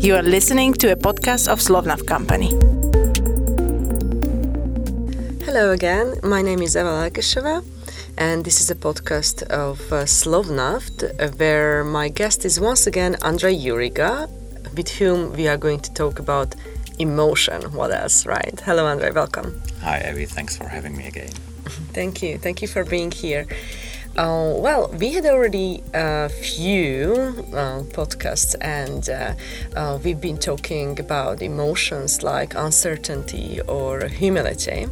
You are listening to a podcast of Slovnaft Company. Hello again, my name is Eva Lakesheva, and this is a podcast of uh, Slovnaft, where my guest is once again Andrej Juriga, with whom we are going to talk about emotion. What else, right? Hello, Andrej, welcome. Hi, Evie, thanks for having me again. Thank you, thank you for being here. Uh, well, we had already a few uh, podcasts, and uh, uh, we've been talking about emotions like uncertainty or humility.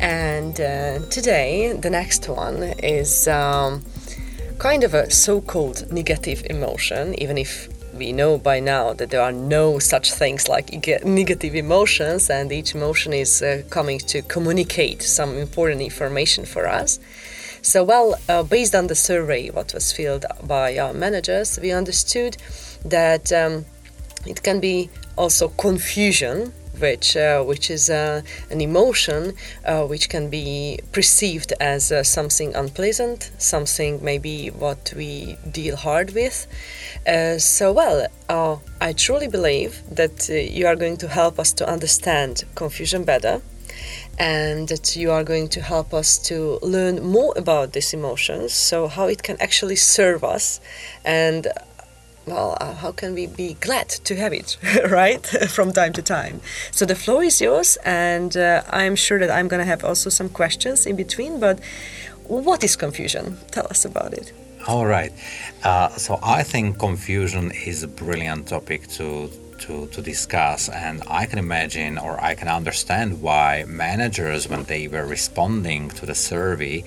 And uh, today, the next one is um, kind of a so called negative emotion, even if we know by now that there are no such things like negative emotions, and each emotion is uh, coming to communicate some important information for us. So, well, uh, based on the survey, what was filled by our managers, we understood that um, it can be also confusion which uh, which is uh, an emotion uh, which can be perceived as uh, something unpleasant, something maybe what we deal hard with. Uh, so well, uh, I truly believe that you are going to help us to understand confusion better and that you are going to help us to learn more about these emotions so how it can actually serve us and well uh, how can we be glad to have it right from time to time. So the floor is yours and uh, i'm sure that i'm going to have also some questions in between but what is confusion? Tell us about it. All right. Uh, so i think confusion is a brilliant topic to to, to discuss. And I can imagine or I can understand why managers, when they were responding to the survey,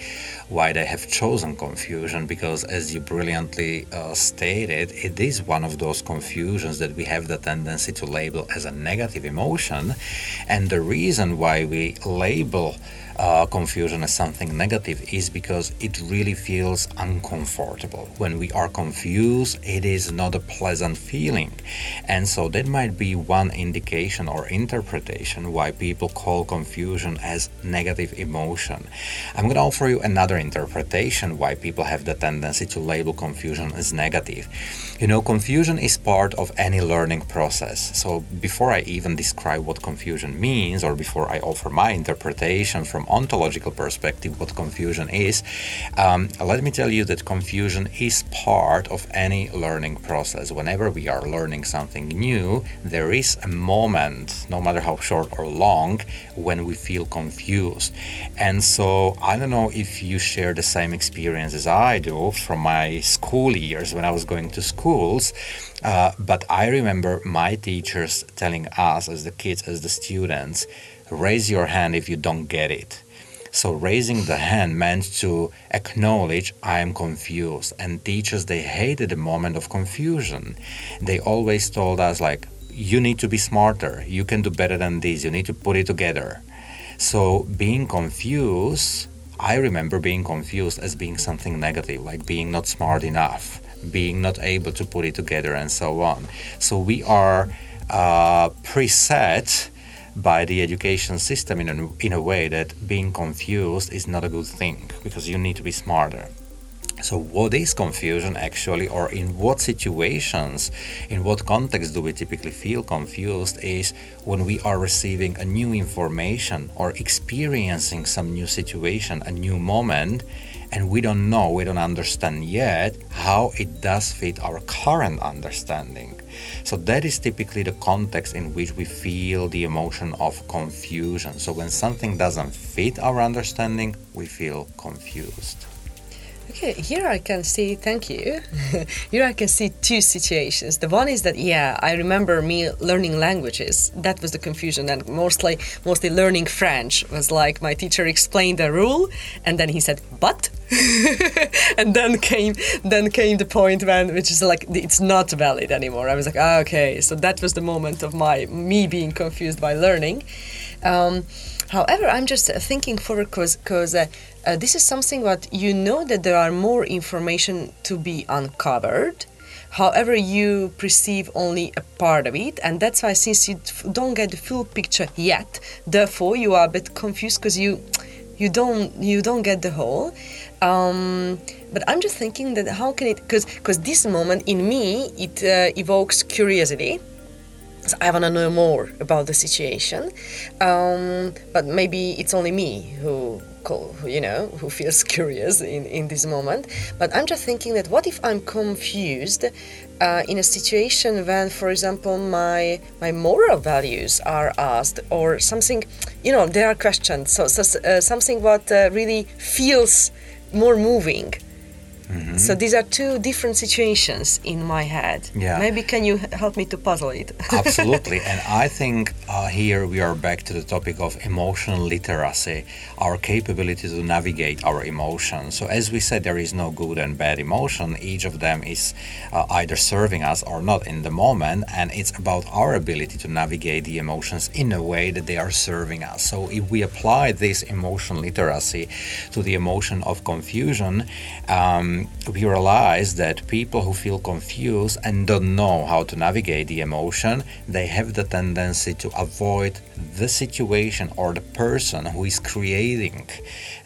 why they have chosen confusion because as you brilliantly uh, stated it is one of those confusions that we have the tendency to label as a negative emotion and the reason why we label uh, confusion as something negative is because it really feels uncomfortable. When we are confused, it is not a pleasant feeling. And so that might be one indication or interpretation why people call confusion as negative emotion. I'm going to offer you another interpretation why people have the tendency to label confusion as negative. You know, confusion is part of any learning process. So before I even describe what confusion means or before I offer my interpretation from ontological perspective what confusion is, um, let me tell you that confusion is part of any learning process. Whenever we are learning something new, there is a moment, no matter how short or long, when we feel confused. And so I don't know if you share the same experience as I do from my school years when I was going to schools. Uh, but I remember my teachers telling us, as the kids, as the students, raise your hand if you don't get it. So raising the hand meant to acknowledge I am confused. And teachers they hated the moment of confusion. They always told us like you need to be smarter. You can do better than this. You need to put it together. So being confused, I remember being confused as being something negative, like being not smart enough, being not able to put it together, and so on. So we are uh, preset by the education system in a, in a way that being confused is not a good thing because you need to be smarter. So, what is confusion actually, or in what situations, in what context do we typically feel confused? Is when we are receiving a new information or experiencing some new situation, a new moment, and we don't know, we don't understand yet how it does fit our current understanding. So that is typically the context in which we feel the emotion of confusion. So when something doesn't fit our understanding, we feel confused. Okay, here I can see, thank you. here I can see two situations. The one is that, yeah, I remember me learning languages. That was the confusion, and mostly, mostly learning French was like my teacher explained the rule, and then he said, but, and then came, then came the point when, which is like, it's not valid anymore. I was like, ah, okay, so that was the moment of my me being confused by learning. Um, However, I'm just thinking forward because uh, uh, this is something that you know that there are more information to be uncovered. However, you perceive only a part of it, and that's why since you don't get the full picture yet, therefore you are a bit confused because you you don't you don't get the whole. Um, but I'm just thinking that how can it because because this moment in me it uh, evokes curiosity so I want to know more about the situation. Um, but maybe it's only me who, call, you know, who feels curious in, in this moment. But I'm just thinking that what if I'm confused uh, in a situation when, for example, my my moral values are asked, or something, you know, there are questions. So, so uh, something what uh, really feels more moving Mm-hmm. So these are two different situations in my head. Yeah. Maybe can you help me to puzzle it? Absolutely. And I think uh, here we are back to the topic of emotional literacy, our capability to navigate our emotions. So as we said, there is no good and bad emotion. Each of them is uh, either serving us or not in the moment. And it's about our ability to navigate the emotions in a way that they are serving us. So if we apply this emotional literacy to the emotion of confusion, um, we realize that people who feel confused and don't know how to navigate the emotion, they have the tendency to avoid the situation or the person who is creating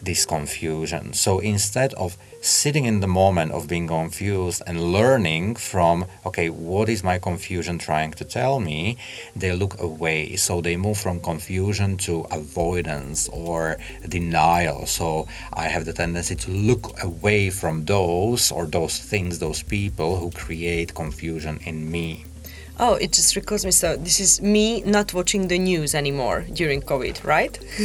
this confusion. So instead of sitting in the moment of being confused and learning from, okay, what is my confusion trying to tell me? They look away. So they move from confusion to avoidance or denial. So I have the tendency to look away from those or those things, those people who create confusion in me. Oh, it just recalls me. So this is me not watching the news anymore during COVID, right?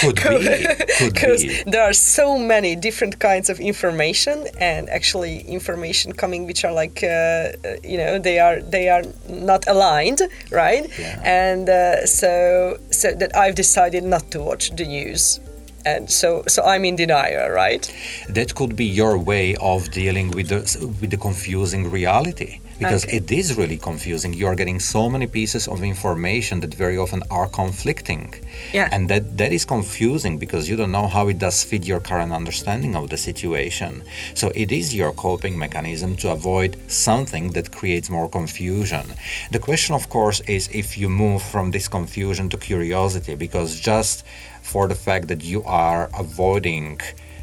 Could be. Could Because there are so many different kinds of information, and actually information coming which are like, uh, uh, you know, they are they are not aligned, right? Yeah. And uh, so so that I've decided not to watch the news and so so I'm in denial, right? That could be your way of dealing with the with the confusing reality because okay. it is really confusing. You are getting so many pieces of information that very often are conflicting. Yeah. And that, that is confusing because you don't know how it does fit your current understanding of the situation. So it is your coping mechanism to avoid something that creates more confusion. The question, of course, is if you move from this confusion to curiosity because just for the fact that you are avoiding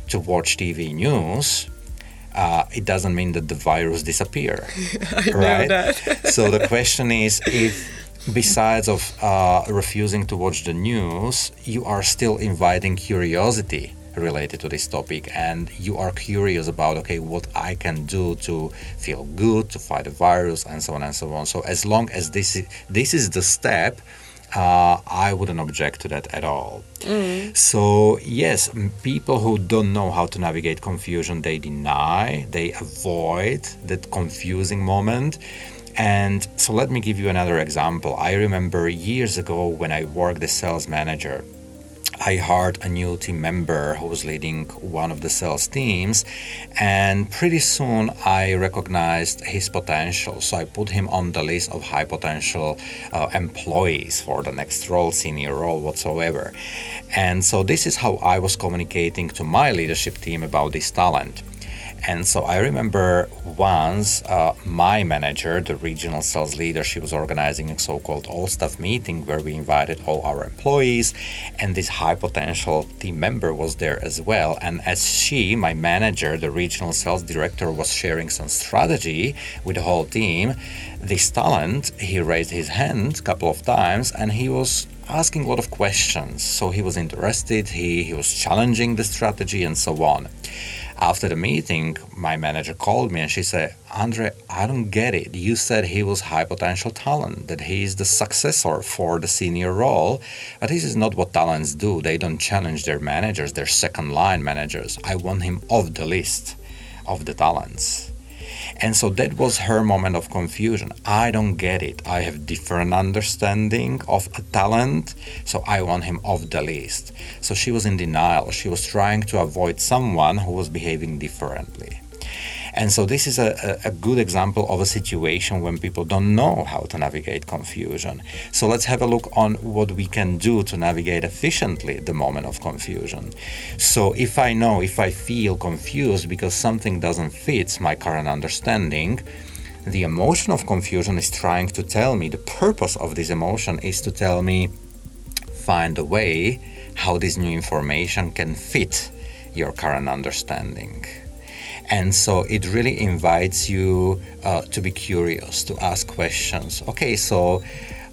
to watch TV news, uh, it doesn't mean that the virus disappear, right? so the question is if besides of uh, refusing to watch the news, you are still inviting curiosity related to this topic and you are curious about okay what i can do to feel good to fight the virus and so on and so on so as long as this is this is the step uh, I wouldn't object to that at all. Mm. So, yes, people who don't know how to navigate confusion, they deny, they avoid that confusing moment. And so, let me give you another example. I remember years ago when I worked as sales manager. I hired a new team member who was leading one of the sales teams, and pretty soon I recognized his potential. So I put him on the list of high potential uh, employees for the next role, senior role, whatsoever. And so this is how I was communicating to my leadership team about this talent. And so I remember once uh, my manager, the regional sales leader, she was organizing a so called all staff meeting where we invited all our employees, and this high potential team member was there as well. And as she, my manager, the regional sales director, was sharing some strategy with the whole team, this talent, he raised his hand a couple of times and he was asking a lot of questions. So he was interested, he, he was challenging the strategy, and so on. After the meeting, my manager called me and she said, Andrej, I don't get it. You said he was high potential talent, that he is the successor for the senior role. But this is not what talents do. They don't challenge their managers, their second line managers. I want him off the list of the talents. And so that was her moment of confusion. I don't get it. I have different understanding of a talent, so I want him off the list. So she was in denial. She was trying to avoid someone who was behaving differently. And so this is a, a, good example of a situation when people don't know how to navigate confusion. So let's have a look on what we can do to navigate efficiently the moment of confusion. So if I know, if I feel confused because something doesn't fit my current understanding, the emotion of confusion is trying to tell me, the purpose of this emotion is to tell me, find a way how this new information can fit your current understanding. And so it really invites you uh, to be curious, to ask questions. Okay, so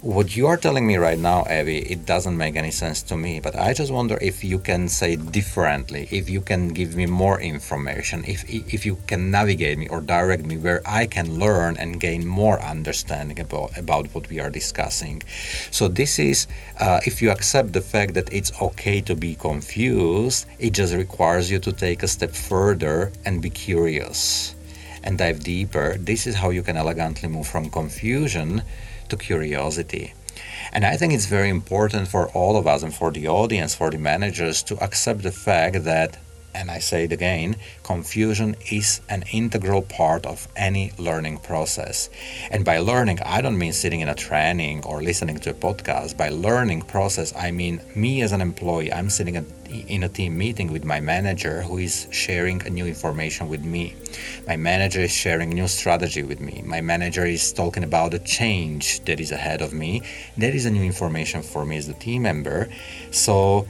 what you are telling me right now, Evie, it doesn't make any sense to me. But I just wonder if you can say differently, if you can give me more information, if if you can navigate me or direct me where I can learn and gain more understanding about about what we are discussing. So this is, uh, if you accept the fact that it's okay to be confused, it just requires you to take a step further and be curious and dive deeper. This is how you can elegantly move from confusion to curiosity. And I think it's very important for all of us and for the audience, for the managers to accept the fact that, and I say it again, confusion is an integral part of any learning process. And by learning, I don't mean sitting in a training or listening to a podcast. By learning process, I mean me as an employee, I'm sitting in a team meeting with my manager who is sharing a new information with me. My manager is sharing new strategy with me. My manager is talking about a change that is ahead of me. That is a new information for me as a team member. So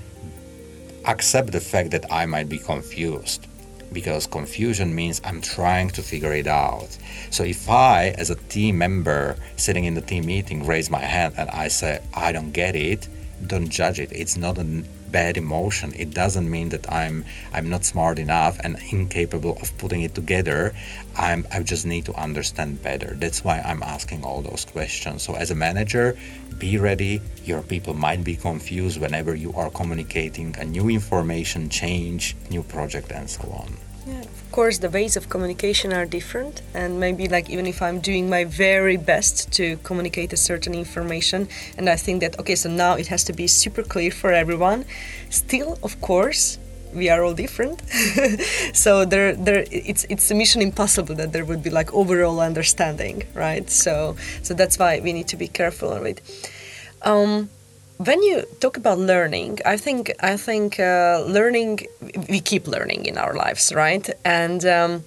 accept the fact that I might be confused because confusion means I'm trying to figure it out. So if I, as a team member sitting in the team meeting, raise my hand and I say, I don't get it, don't judge it. It's not a bad emotion. It doesn't mean that I'm I'm not smart enough and incapable of putting it together. I'm I just need to understand better. That's why I'm asking all those questions. So as a manager, be ready. Your people might be confused whenever you are communicating a new information, change, new project, and so on. Course, the ways of communication are different, and maybe like even if I'm doing my very best to communicate a certain information, and I think that okay, so now it has to be super clear for everyone. Still, of course, we are all different so there there it's it's a mission impossible that there would be like overall understanding right so so that's why we need to be careful of it um, when you talk about learning, I think I think uh, learning we keep learning in our lives, right? And um,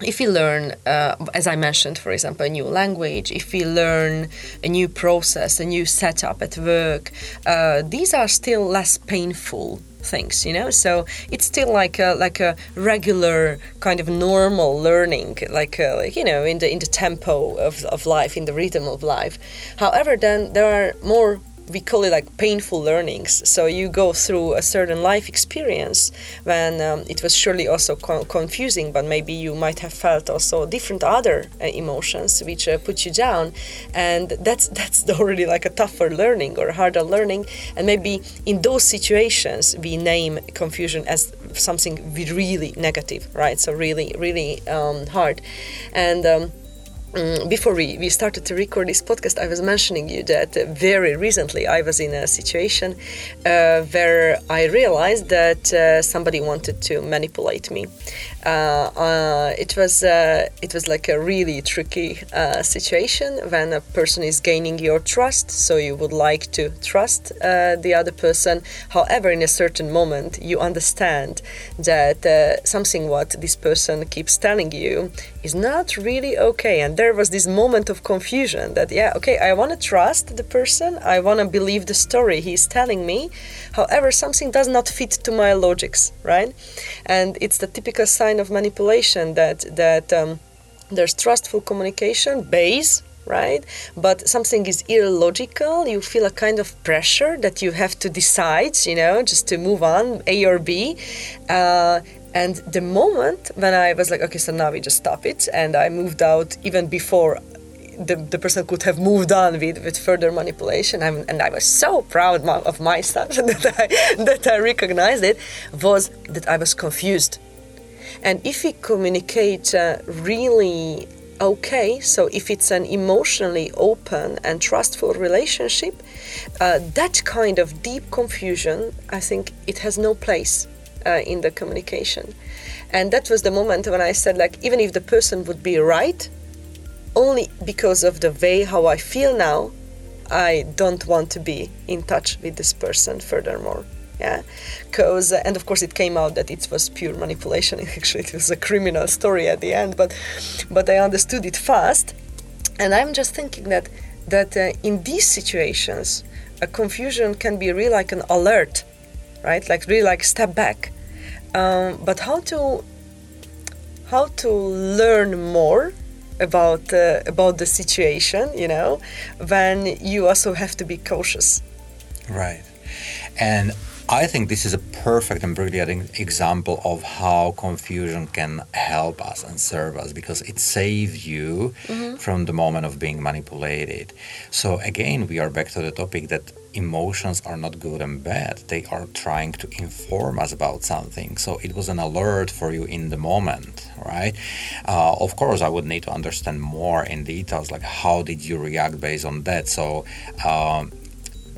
if we learn, uh, as I mentioned, for example, a new language, if we learn a new process, a new setup at work, uh, these are still less painful things you know so it's still like a like a regular kind of normal learning like, uh, you know in the in the tempo of, of life in the rhythm of life however then there are more we call it like painful learnings. So you go through a certain life experience when um, it was surely also co- confusing, but maybe you might have felt also different other uh, emotions which uh, put you down, and that's that's already like a tougher learning or harder learning. And maybe in those situations we name confusion as something really negative, right? So really really um, hard, and. Um, Mm, before we, we started to record this podcast, I was mentioning you that uh, very recently I was in a situation uh, where I realized that uh, somebody wanted to manipulate me. Uh, uh, it was uh, it was like a really tricky situation when a person is gaining your trust, so you would like to trust the other person. However, in a certain moment, you understand that something what this person keeps telling you is not really okay and there was this moment of confusion that yeah okay i want to trust the person i want to believe the story he's telling me however something does not fit to my logics right and it's the typical sign of manipulation that that um, there's trustful communication base right? But something is illogical. You feel a kind of pressure that you have to decide, you know, just to move on, A or B. Uh, and the moment when I was like, okay, so now we just stop it, and I moved out even before the, the person could have moved on with, with further manipulation, I'm, and I was so proud of myself that I, that I recognized it, was that I was confused. And if we communicate uh, really okay, so if it's an emotionally open and trustful relationship, uh, that kind of deep confusion, I think it has no place uh, in the communication. And that was the moment when I said, like, even if the person would be right, only because of the way how I feel now, I don't want to be in touch with this person furthermore. Yeah, because uh, and of course it came out that it was pure manipulation. Actually, it was a criminal story at the end, but but I understood it fast, and I'm just thinking that that uh, in these situations, a confusion can be really like an alert right? Like really like step back. Um, but how to how to learn more about uh, about the situation you know when you also have to be cautious Right. And I think this is a perfect and brilliant example of how confusion can help us and serve us because it saves you from the moment of being manipulated. So, again, we are back to the topic that emotions are not good and bad. They are trying to inform us about something. So, it was an alert for you in the moment, right? Uh, of course, I would need to understand more in details like how did you react based on that. So, um,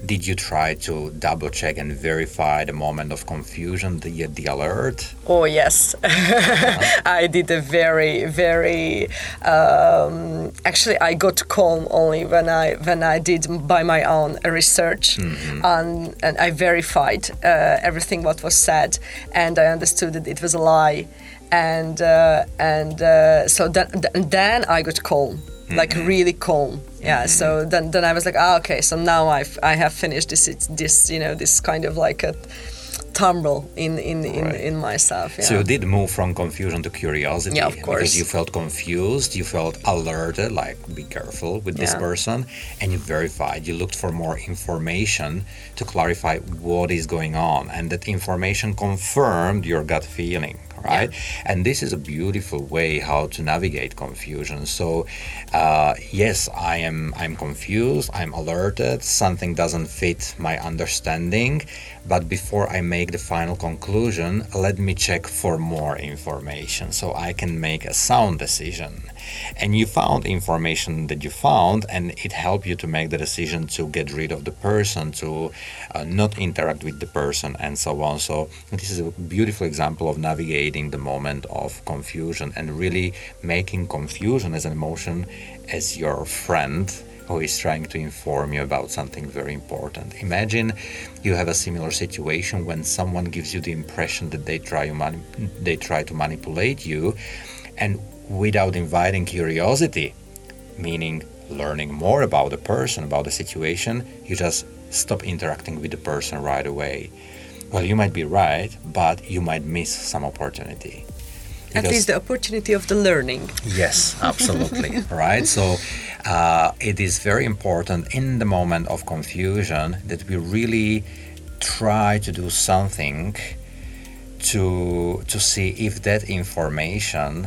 did you try to double check and verify the moment of confusion, the, the alert? Oh yes, I did a very very. Um, actually, I got calm only when I when I did by my own research, and and I verified uh, everything what was said, and I understood that it was a lie, and uh, and uh, so then then I got calm, like really calm. Yeah. So then then I was like, ah, okay. So now I've I have finished this it's this you know this kind of like a tumble in in in, Right. in myself. Yeah. So you did move from confusion to curiosity. Yeah, of course. Because you felt confused, you felt alerted, like be careful with this Yeah. person, and you verified. You looked for more information to clarify what is going on, and that information confirmed your gut feeling. Right, and this is a beautiful way how to navigate confusion. So, uh, yes, I am. I'm confused. I'm alerted. Something doesn't fit my understanding, but before I make the final conclusion, let me check for more information so I can make a sound decision. And you found information that you found, and it helped you to make the decision to get rid of the person, to uh, not interact with the person, and so on. So, this is a beautiful example of navigating the moment of confusion and really making confusion as an emotion as your friend who is trying to inform you about something very important. Imagine you have a similar situation when someone gives you the impression that they try mani- they try to manipulate you, and without inviting curiosity, meaning learning more about the person, about the situation, you just stop interacting with the person right away. Well, you might be right, but you might miss some opportunity. At least the opportunity of the learning. Yes, absolutely. right. So uh, it is very important in the moment of confusion that we really try to do something to to see if that information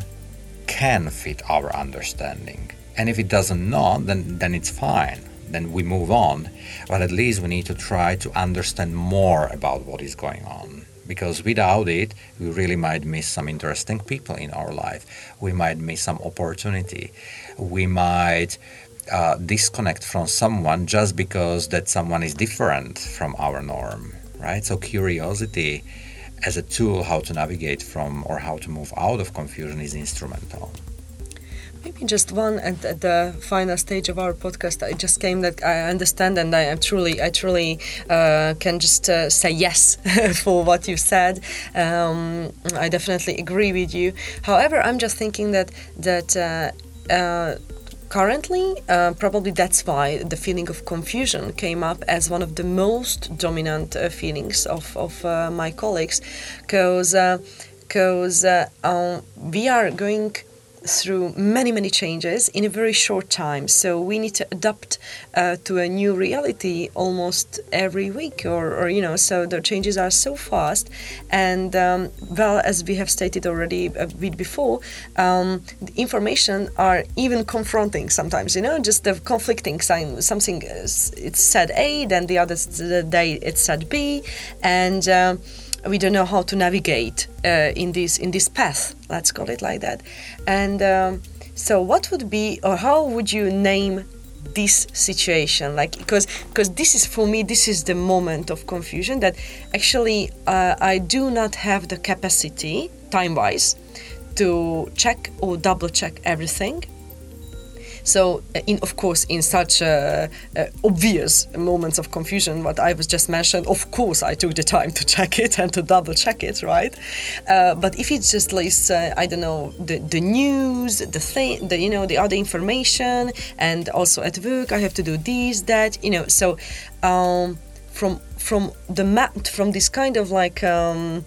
can fit our understanding. And if it doesn't not, then then it's fine. Then we move on. But at least we need to try to understand more about what is going on. Because without it, we really might miss some interesting people in our life. We might miss some opportunity. We might uh, disconnect from someone just because that someone is different from our norm, right? So curiosity as a tool how to navigate from or how to move out of confusion is instrumental. Maybe just one at, at the final stage of our podcast. I just came that I understand, and I am truly, I truly uh, can just uh, say yes for what you said. Um, I definitely agree with you. However, I'm just thinking that that. Uh, uh, currently uh, probably that's why the feeling of confusion came up as one of the most dominant uh, feelings of, of uh, my colleagues. Because because uh, um, we are going through many many changes in a very short time. So we need to adapt uh, to a new reality almost every week or, or you know so the changes are so fast. And um, well as we have stated already a bit before um, the information are even confronting sometimes you know just the conflicting sign something it's said a then the other day it's said b. And um, we don't know how to navigate uh, in this in this path. Let's call it like that. And um, so what would be or how would you name this situation? Like because because this is for me this is the moment of confusion that actually uh, i do not have the capacity time wise to check or double check everything so, uh, in of course, in such uh, uh, obvious moments of confusion, what I was just mentioned, of course, I took the time to check it and to double check it, right? Uh, but if it's just like uh, I don't know the, the news, the thing, the you know the other information, and also at work I have to do this, that, you know, so um, from from the map from this kind of like um,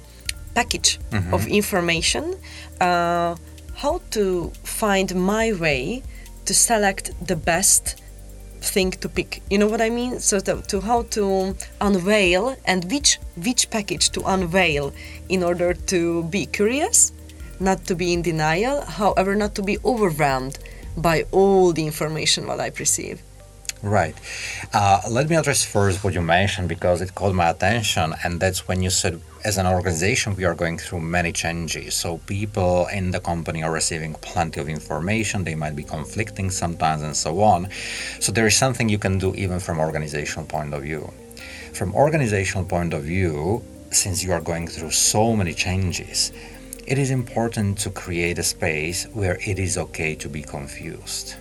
package of information. Uh, how to find my way to select the best thing to pick. You know what i mean? So to, to how to unveil and which which package to unveil in order to be curious not to be in denial however not to be overwhelmed by all the information what i perceive. Right. Uh, let me address first what you mentioned because it caught my attention, and that's when you said, as an organization, we are going through many changes. So, people in the company are receiving plenty of information, they might be conflicting sometimes, and so on. So, there is something you can do even from organizational point of view. From organizational point of view, since you are going through so many changes, it is important to create a space where it is okay to be confused.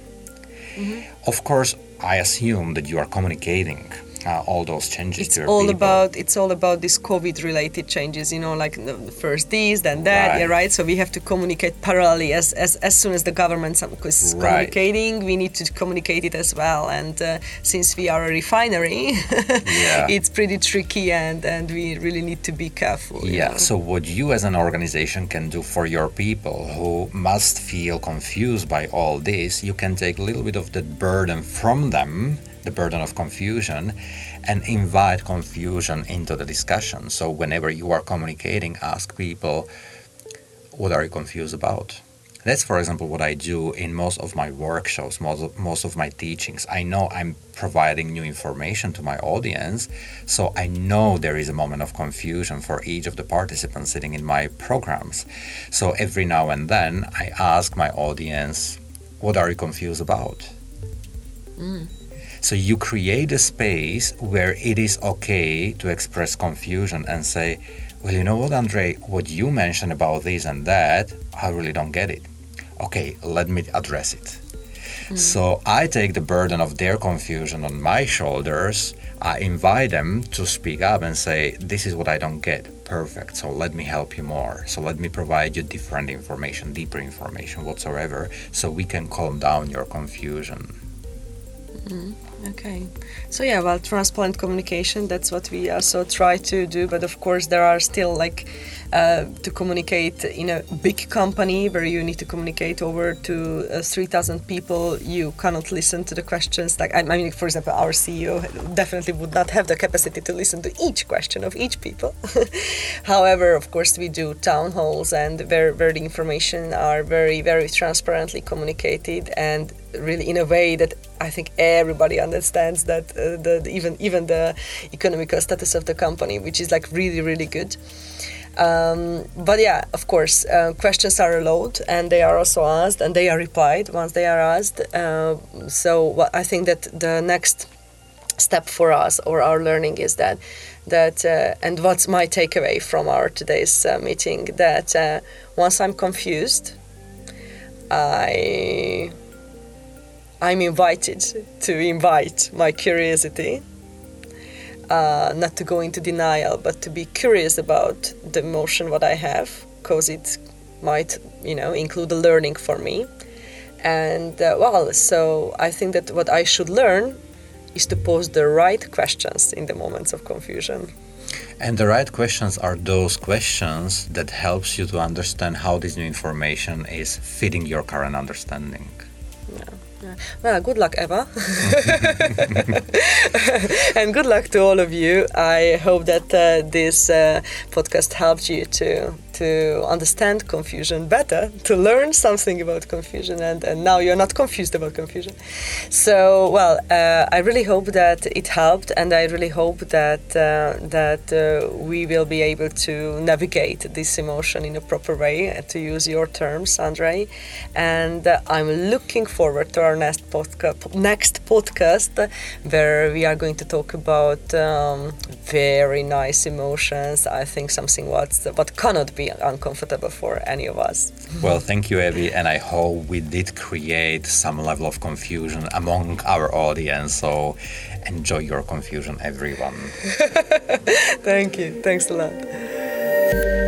Mm-hmm. Of course, I assume that you are communicating uh, all those changes it's all people. about it's all about these covid related changes you know like the first this then that Right. yeah right so we have to communicate parallelly as as, as soon as the government is Right. communicating we need to communicate it as well and uh, since we are a refinery Yeah. it's pretty tricky and and we really need to be careful Yeah, know. so what you as an organization can do for your people who must feel confused by all this, you can take a little bit of that burden from them, the burden of confusion, and invite confusion into the discussion. So whenever you are communicating, ask people, what are you confused about? That's, for example, what I do in most of my workshops, most of, most of my teachings. I know I'm providing new information to my audience, so I know there is a moment of confusion for each of the participants sitting in my programs. So every now and then, I ask my audience, What are you confused about? Mm. So you create a space where it is okay to express confusion and say, well, you know what, Andrej, what you mentioned about this and that, I really don't get it. Okay, let me address it. Hmm. So I take the burden of their confusion on my shoulders. I invite them to speak up and say, This is what I don't get. Perfect. So let me help you more. So let me provide you different information, deeper information whatsoever, so we can calm down your confusion. Hmm. Okay. So yeah, well, transparent communication. That's what we also try to do. But of course, there are still like uh, to communicate in a big company where you need to communicate over to uh, 3,000 people. You cannot listen to the questions. Like I, I mean, for example, our CEO definitely would not have the capacity to listen to each question of each people. However, of course, we do town halls and where where the information are very very transparently communicated and really in a way that I think everybody understands that uh, the, the- even even the economical status of the company, which is like really really good. Um, but yeah, of course, uh, questions are allowed and they are also asked and they are replied once they are asked. Uh, so what I think that the next step for us or our learning is that that uh, and what's my takeaway from our today's uh, meeting that uh, once I'm confused, I I'm invited to invite my curiosity, uh, not to go into denial, but to be curious about the emotion what I have, because it might, you know, include a learning for me. And uh, well, so I think that what I should learn is to pose the right questions in the moments of confusion. And the right questions are those questions that helps you to understand how this new information is fitting your current understanding. Well, good luck, Eva. and good luck to all of you. I hope that uh, this uh, podcast helped you to to understand confusion better, to learn something about confusion, and, and now you're not confused about confusion. So, well, uh, I really hope that it helped, and I really hope that uh, that uh, we will be able to navigate this emotion in a proper way, uh, to use your terms, Andrej. And uh, I'm looking forward to our next podcast, next podcast, where we are going to talk about um, very nice emotions. I think something what's what cannot be uncomfortable for any of us. Well, thank you, Evie, and I hope we did create some level of confusion among our audience. So enjoy your confusion, everyone. Thank you. Thanks a lot.